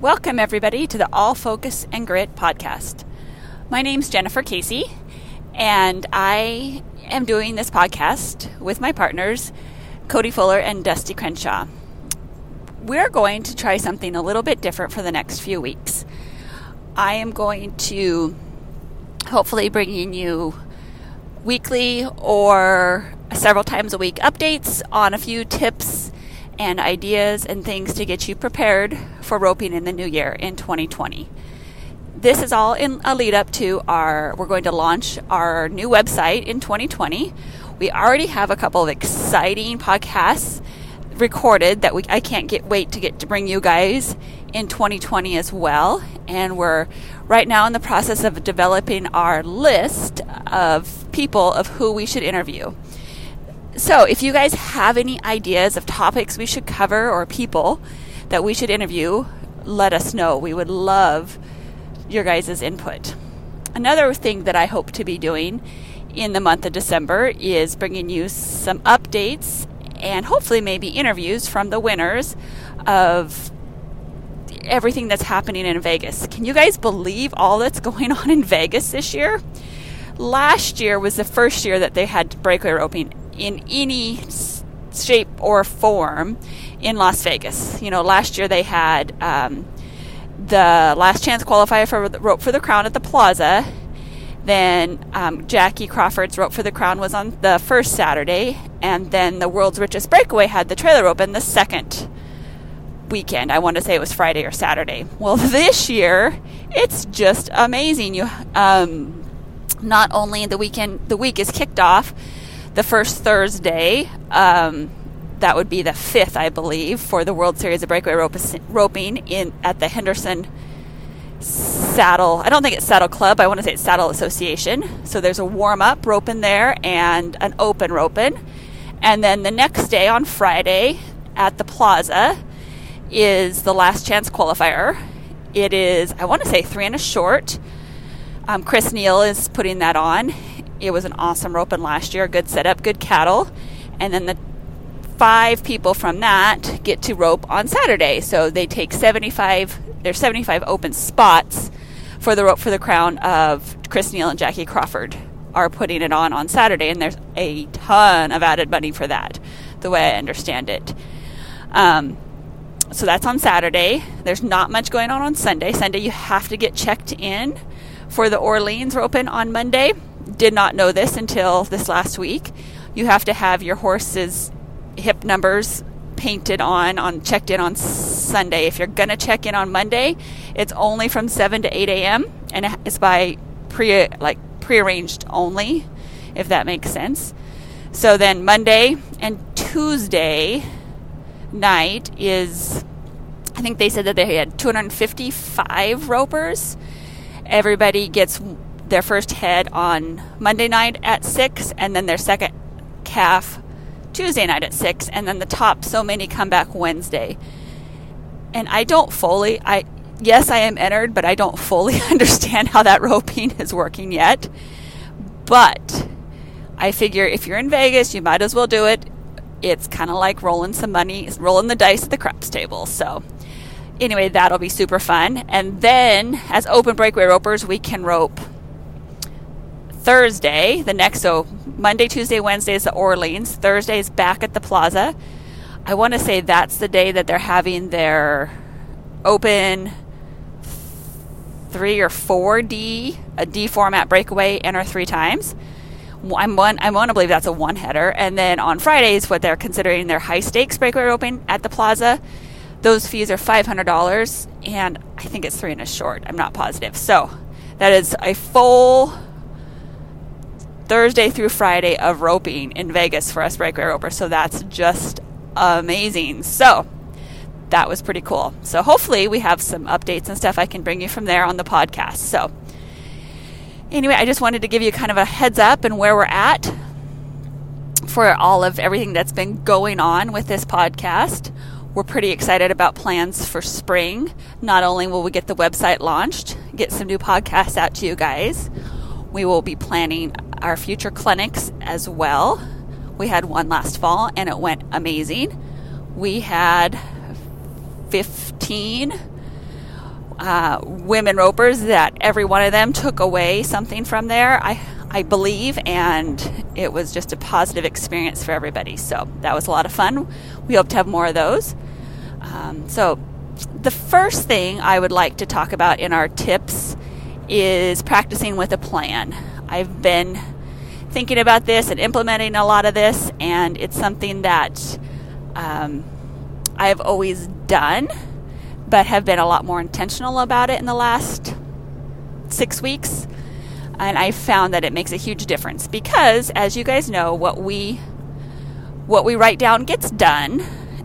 Welcome, everybody, to the All Focus and Grit podcast. My name's Jennifer Casey, and I am doing this podcast with my partners, Cody Fuller and Dusty Crenshaw. We're going to try something a little bit different for the next few weeks. I am going to hopefully bringing you weekly or several times a week updates on a few tips and ideas and things to get you prepared for roping in the new year in 2020. This is all in a lead up to our, we're going to launch our new website in 2020. We already have a couple of exciting podcasts recorded that we, I can't get wait to get to bring you guys in 2020 as well. And we're right now in the process of developing our list of people of who we should interview. So, if you guys have any ideas of topics we should cover or people that we should interview, let us know. We would love your guys' input. Another thing that I hope to be doing in the month of December is bringing you some updates and hopefully maybe interviews from the winners of everything that's happening in Vegas. Can you guys believe all that's going on in Vegas this year? Last year was the first year that they had breakaway roping in any shape or form in Las Vegas. You know, last year they had um, the last chance qualifier for the rope for the crown at the Plaza. Then um, Jackie Crawford's rope for the crown was on the first Saturday, and then the world's richest breakaway had the trailer open the second weekend. I want to say it was Friday or Saturday. Well, this year it's just amazing. You um, not only the weekend, the week is kicked off the first Thursday. Um, that would be the fifth, I believe, for the World Series of Breakaway rope, roping in at the Henderson Saddle. I don't think it's Saddle Club. I want to say it's Saddle Association. So there's a warm up roping there and an open roping, and then the next day on Friday at the Plaza is the last chance qualifier. It is I want to say three and a short. Um, Chris Neal is putting that on, it was an awesome roping last year, good setup, good cattle. And then the five people from that get to rope on Saturday. So they take 75, there's 75 open spots for the rope for the crown of Chris Neal and Jackie Crawford are putting it on on Saturday, and there's a ton of added money for that, the way I understand it. Um, so that's on Saturday. There's not much going on on Sunday. Sunday, you have to get checked in for the Orleans roping on Monday did not know this until this last week. You have to have your horse's hip numbers painted on on checked in on Sunday. If you're gonna check in on Monday, it's only from seven to eight a.m. and it's by pre like prearranged only, if that makes sense. So then Monday and Tuesday night is, I think they said that they had 255 ropers. Everybody gets their first head on Monday night at 6, and then their second calf Tuesday night at 6, and then the top so many come back Wednesday. And I don't fully, I yes, I am entered, but I don't fully understand how that roping is working yet. But I figure if you're in Vegas, you might as well do it. It's kind of like rolling some money, rolling the dice at the craps table. So, anyway, that'll be super fun. And then, as open breakaway ropers, we can rope Thursday, the next, so Monday, Tuesday, Wednesday is the Orleans. Thursday is back at the Plaza. I want to say that's the day that they're having their open three or four D, a D format breakaway, enter three times. I'm one. I want to believe that's a one header, and then on Fridays, what they're considering their high stakes breakaway open at the Plaza. Those fees are five hundred dollars, and I think it's three and a short. I'm not positive. So that is a full Thursday through Friday of roping in Vegas for us breakaway ropers. So that's just amazing. So that was pretty cool. So hopefully we have some updates and stuff I can bring you from there on the podcast. So anyway, I just wanted to give you kind of a heads up and where we're at for all of everything that's been going on with this podcast. We're pretty excited about plans for spring. Not only will we get the website launched, get some new podcasts out to you guys, we will be planning our future clinics as well. We had one last fall and it went amazing. We had 15 uh, women ropers that every one of them took away something from there. I I believe, and it was just a positive experience for everybody. So that was a lot of fun. We hope to have more of those. Um, so, the first thing I would like to talk about in our tips is practicing with a plan. I've been thinking about this and implementing a lot of this, and it's something that um, I've always done, but have been a lot more intentional about it in the last six weeks and I found that it makes a huge difference because as you guys know what we what we write down gets done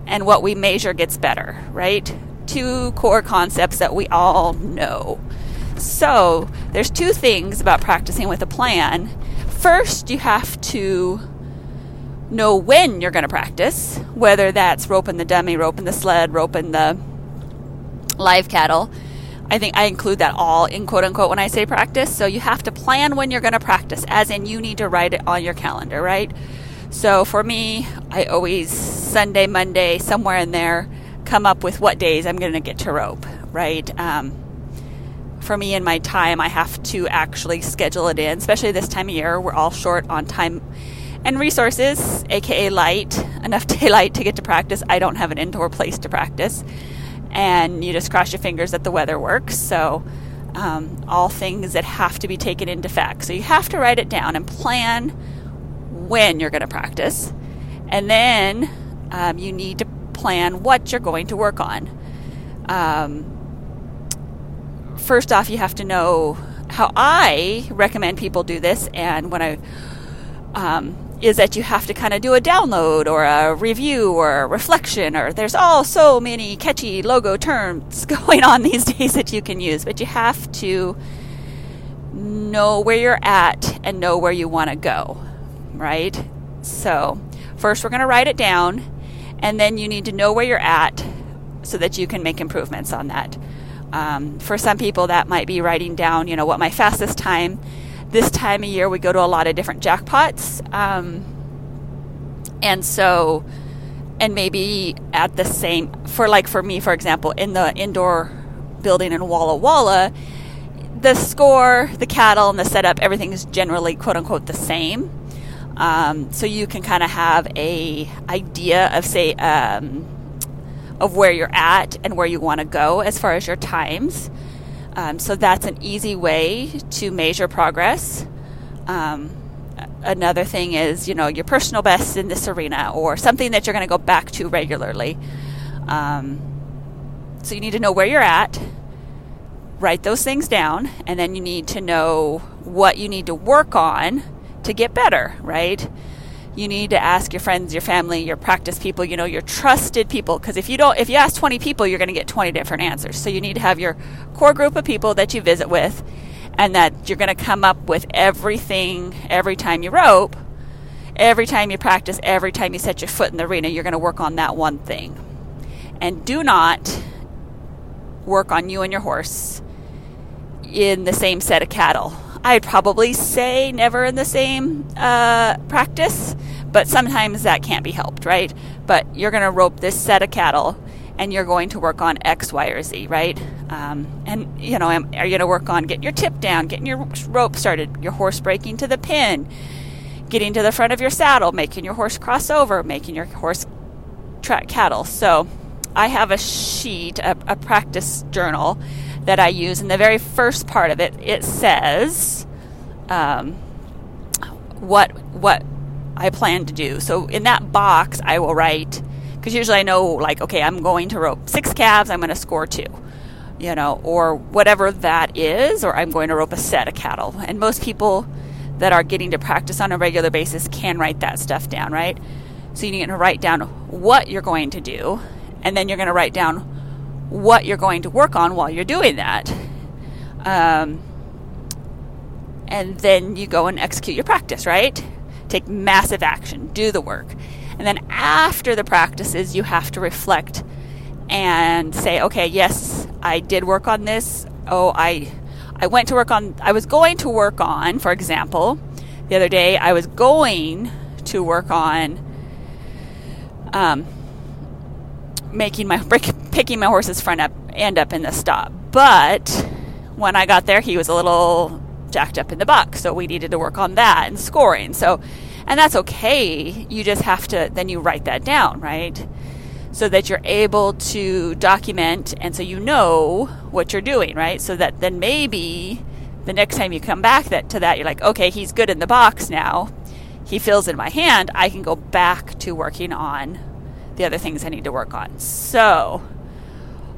and what we measure gets better, right? Two core concepts that we all know. So, there's two things about practicing with a plan. First, you have to know when you're going to practice, whether that's roping the dummy, roping the sled, roping the live cattle. I think I include that all in quote unquote when I say practice. So you have to plan when you're going to practice, as in you need to write it on your calendar, right? So for me, I always Sunday, Monday, somewhere in there, come up with what days I'm going to get to rope, right? Um, for me and my time, I have to actually schedule it in, especially this time of year. We're all short on time and resources, aka light, enough daylight to get to practice. I don't have an indoor place to practice and you just cross your fingers that the weather works. So, um, all things that have to be taken into fact. So, you have to write it down and plan when you're going to practice. And then um, you need to plan what you're going to work on. Um, first off, you have to know how I recommend people do this, and when I um, is that you have to kind of do a download or a review or a reflection or there's all so many catchy logo terms going on these days that you can use but you have to know where you're at and know where you want to go right? So first we're going to write it down and then you need to know where you're at so that you can make improvements on that um, for some people that might be writing down you know what my fastest time this time of year we go to a lot of different jackpots. Um, and so, and maybe at the same, for like for me, for example, in the indoor building in Walla Walla, the score, the cattle, and the setup, everything is generally quote unquote the same. Um, so you can kind of have a idea of say um, of where you're at and where you want to go as far as your times. Um, so that's an easy way to measure progress. Um, another thing is, you know, your personal best in this arena or something that you're going to go back to regularly. Um, so you need to know where you're at, write those things down, and then you need to know what you need to work on to get better, right? You need to ask your friends, your family, your practice people, you know, your trusted people. Because if you don't, if you ask 20 people, you're going to get 20 different answers. So you need to have your core group of people that you visit with and that you're going to come up with everything every time you rope, every time you practice, every time you set your foot in the arena, you're going to work on that one thing. And do not work on you and your horse in the same set of cattle. I'd probably say never in the same uh, practice, but sometimes that can't be helped, right? But you're going to rope this set of cattle and you're going to work on X, Y, or Z, right? Um, and, you know, are you going to work on getting your tip down, getting your rope started, your horse breaking to the pin, getting to the front of your saddle, making your horse cross over, making your horse track cattle. So I have a sheet, a, a practice journal that I use. In the very first part of it, it says um, what what I plan to do. So in that box, I will write because usually I know like okay, I'm going to rope six calves. I'm going to score two, you know, or whatever that is, or I'm going to rope a set of cattle. And most people that are getting to practice on a regular basis can write that stuff down, right? So you need to write down what you're going to do, and then you're going to write down what you're going to work on while you're doing that. Um, and then you go and execute your practice, right? Take massive action, do the work. And then after the practices, you have to reflect and say, okay, yes, I did work on this. Oh, I I went to work on I was going to work on, for example, the other day I was going to work on um, making my picking my horse's front up end up in the stop. But when I got there, he was a little jacked up in the buck. So we needed to work on that and scoring. So, and that's okay. You just have to, then you write that down, right? So that you're able to document and so you know what you're doing, right? So that then maybe the next time you come back that to that, you're like, okay, he's good in the box now. He feels in my hand. I can go back to working on the other things I need to work on. So,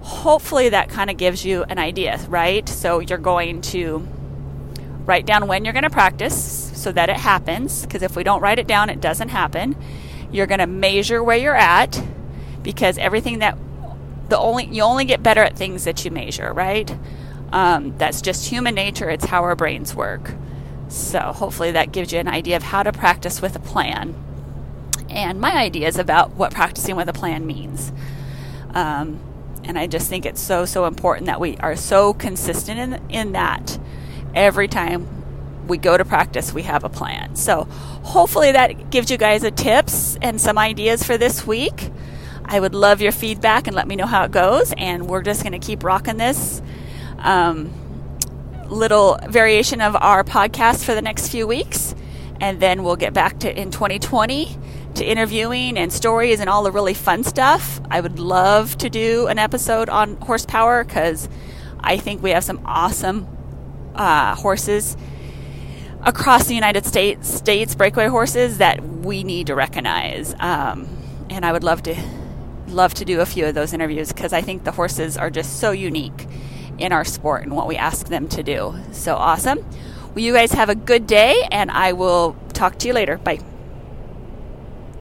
hopefully that kind of gives you an idea, right? So you're going to write down when you're going to practice so that it happens because if we don't write it down, it doesn't happen. You're going to measure where you're at because everything that the only you only get better at things that you measure, right? Um, that's just human nature. It's how our brains work. So hopefully that gives you an idea of how to practice with a plan and my ideas about what practicing with a plan means. Um, and I just think it's so, so important that we are so consistent in, in that every time we go to practice, we have a plan. So hopefully that gives you guys a tips and some ideas for this week. I would love your feedback and let me know how it goes. And we're just going to keep rocking this um, little variation of our podcast for the next few weeks. And then we'll get back to in 2020 to interviewing and stories and all the really fun stuff. I would love to do an episode on horsepower because I think we have some awesome uh, horses across the United States, states breakaway horses that we need to recognize. Um, and I would love to love to do a few of those interviews because I think the horses are just so unique in our sport and what we ask them to do. So awesome. Well, you guys have a good day, and I will talk to you later. Bye.